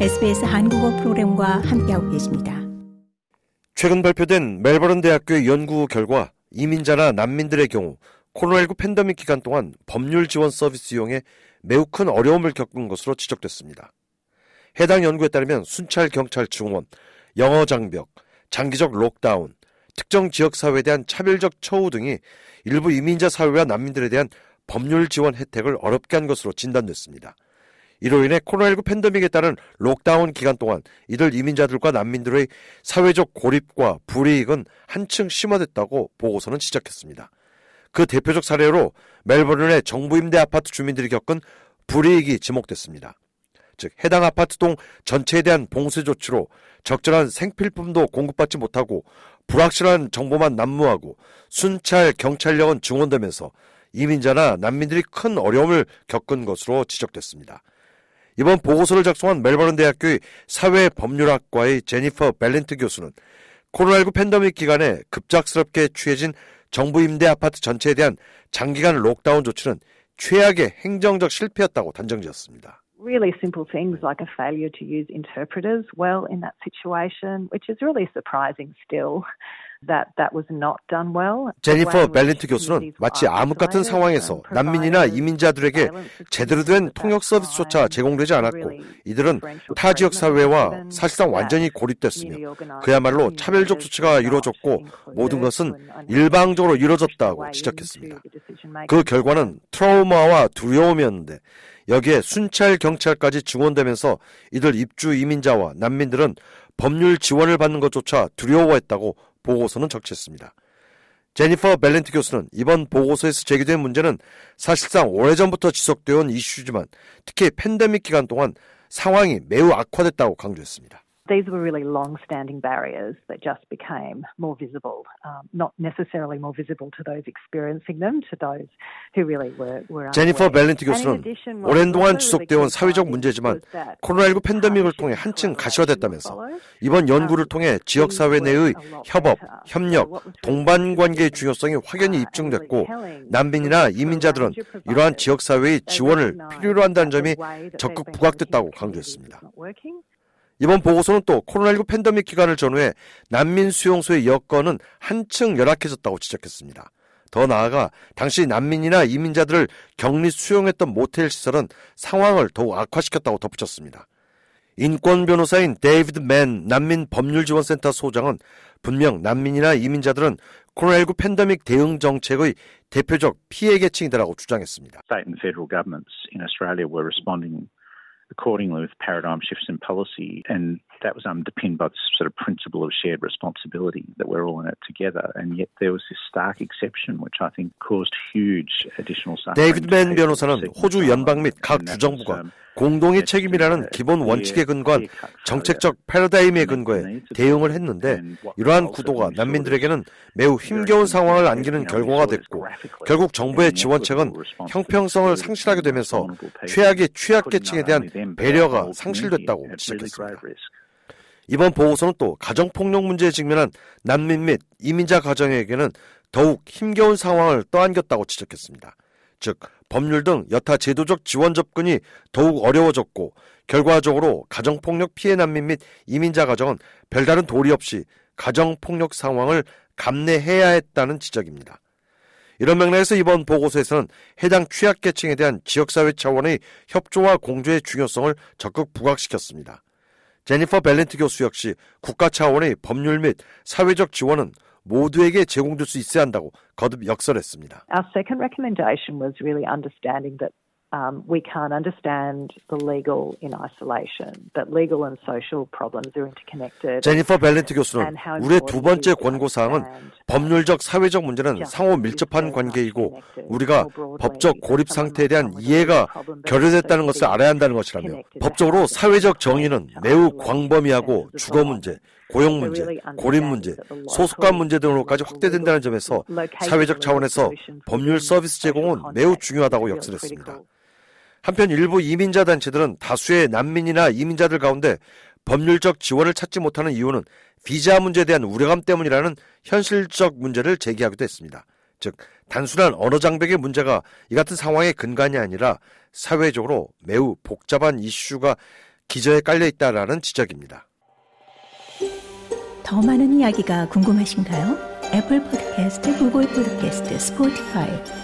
SBS 한국어 프로그램과 함께하고 계십니다. 최근 발표된 멜버른 대학교의 연구 결과 이민자나 난민들의 경우 코로나19 팬데믹 기간 동안 법률 지원 서비스 이용에 매우 큰 어려움을 겪은 것으로 지적됐습니다. 해당 연구에 따르면 순찰 경찰 증원, 영어 장벽, 장기적 록다운, 특정 지역 사회에 대한 차별적 처우 등이 일부 이민자 사회와 난민들에 대한 법률 지원 혜택을 어렵게 한 것으로 진단됐습니다. 이로 인해 코로나19 팬데믹에 따른 록다운 기간 동안 이들 이민자들과 난민들의 사회적 고립과 불이익은 한층 심화됐다고 보고서는 지적했습니다. 그 대표적 사례로 멜버른의 정부 임대 아파트 주민들이 겪은 불이익이 지목됐습니다. 즉 해당 아파트 동 전체에 대한 봉쇄 조치로 적절한 생필품도 공급받지 못하고 불확실한 정보만 난무하고 순찰 경찰력은 증원되면서 이민자나 난민들이 큰 어려움을 겪은 것으로 지적됐습니다. 이번 보고서를 작성한 멜버른 대학교의 사회법률학과의 제니퍼 벨린트 교수는 코로나19 팬데믹 기간에 급작스럽게 취해진 정부 임대 아파트 전체에 대한 장기간 록다운 조치는 최악의 행정적 실패였다고 단정지었습니다. really simple things like a failure to use interpreters well in that situation, which is really surprising still. 제니퍼 벨린트 교수는 마치 암흑 같은 상황에서 난민이나 이민자들에게 제대로 된 통역 서비스조차 제공되지 않았고 이들은 타 지역 사회와 사실상 완전히 고립됐으며 그야말로 차별적 조치가 이루어졌고 모든 것은 일방적으로 이루어졌다고 지적했습니다. 그 결과는 트라우마와 두려움이었는데 여기에 순찰 경찰까지 증원되면서 이들 입주 이민자와 난민들은 법률 지원을 받는 것조차 두려워했다고 보고서는 적시했습니다. 제니퍼 벨렌트 교수는 이번 보고서에서 제기된 문제는 사실상 오래전부터 지속되어 온 이슈지만 특히 팬데믹 기간 동안 상황이 매우 악화됐다고 강조했습니다. These were really long-standing barriers that just became more visible, um, not necessarily more visible to those experiencing them, to those who really were. were 제니퍼 벨린트 교수는 오랜 동안 지속되어 온 사회적 문제지만 코로나19 팬데믹을 통해 한층 가시화됐다면서 이번 연구를 통해 지역 사회 내의 협업, 협력, 동반 관계의 중요성이 확연히 입증됐고 난민이나 이민자들은 이러한 지역 사회의 지원을 필요로 한다는 점이 적극 부각됐다고 강조했습니다. 이번 보고서는 또 코로나19 팬데믹 기간을 전후해 난민 수용소의 여건은 한층 열악해졌다고 지적했습니다. 더 나아가 당시 난민이나 이민자들을 격리 수용했던 모텔 시설은 상황을 더욱 악화시켰다고 덧붙였습니다. 인권 변호사인 데이비드 맨 난민 법률지원센터 소장은 분명 난민이나 이민자들은 코로나19 팬데믹 대응 정책의 대표적 피해 계층이다라고 주장했습니다. accordingly with paradigm shifts in policy. And that was underpinned by the sort of principle of shared responsibility that we're all in it together. And yet there was this stark exception, which I think caused huge additional suffering. 데이비드 맨 변호사는 호주 연방 및 각 주정부가 공동의 책임이라는 기본 원칙에 근거한 정책적 패러다임에 근거해 대응을 했는데 이러한 구도가 난민들에게는 매우 힘겨운 상황을 안기는 결과가 됐고 결국 정부의 지원책은 형평성을 상실하게 되면서 최악의 취약계층에 대한 배려가 상실됐다고 지적했습니다. 이번 보고서는 또 가정폭력 문제에 직면한 난민 및 이민자 가정에게는 더욱 힘겨운 상황을 떠안겼다고 지적했습니다. 즉 법률 등 여타 제도적 지원 접근이 더욱 어려워졌고 결과적으로 가정폭력 피해 난민 및 이민자 가정은 별다른 도리 없이 가정폭력 상황을 감내해야 했다는 지적입니다. 이런 맥락에서 이번 보고서에서는 해당 취약계층에 대한 지역사회 차원의 협조와 공조의 중요성을 적극 부각시켰습니다. 제니퍼 벨렌트 교수 역시 국가 차원의 법률 및 사회적 지원은 모두에게 제공될 수 있어야 한다고 거듭 역설했습니다. Our second recommendation was really understanding that Um, we can't understand the legal in isolation, that legal and social problems are interconnected. 제니퍼 벨렌트 교수는 우리의 두 번째 권고 사항은 법률적 사회적 문제는 상호 밀접한 관계이고 우리가 법적 고립 상태에 대한 이해가 결여됐다는 것을 알아야 한다는 것이라며 법적으로 사회적 정의는 매우 광범위하고 주거 문제, 고용 문제, 고립 문제, 소속감 문제 등으로까지 확대된다는 점에서 사회적 차원에서 법률 서비스 제공은 매우 중요하다고 역설했습니다. 한편 일부 이민자 단체들은 다수의 난민이나 이민자들 가운데 법률적 지원을 찾지 못하는 이유는 비자 문제에 대한 우려감 때문이라는 현실적 문제를 제기하기도 했습니다. 즉 단순한 언어 장벽의 문제가 이 같은 상황의 근간이 아니라 사회적으로 매우 복잡한 이슈가 기저에 깔려 있다라는 지적입니다. 더 많은 이야기가 궁금하신가요? 애플 팟캐스트 구글 팟캐스트 스포티파이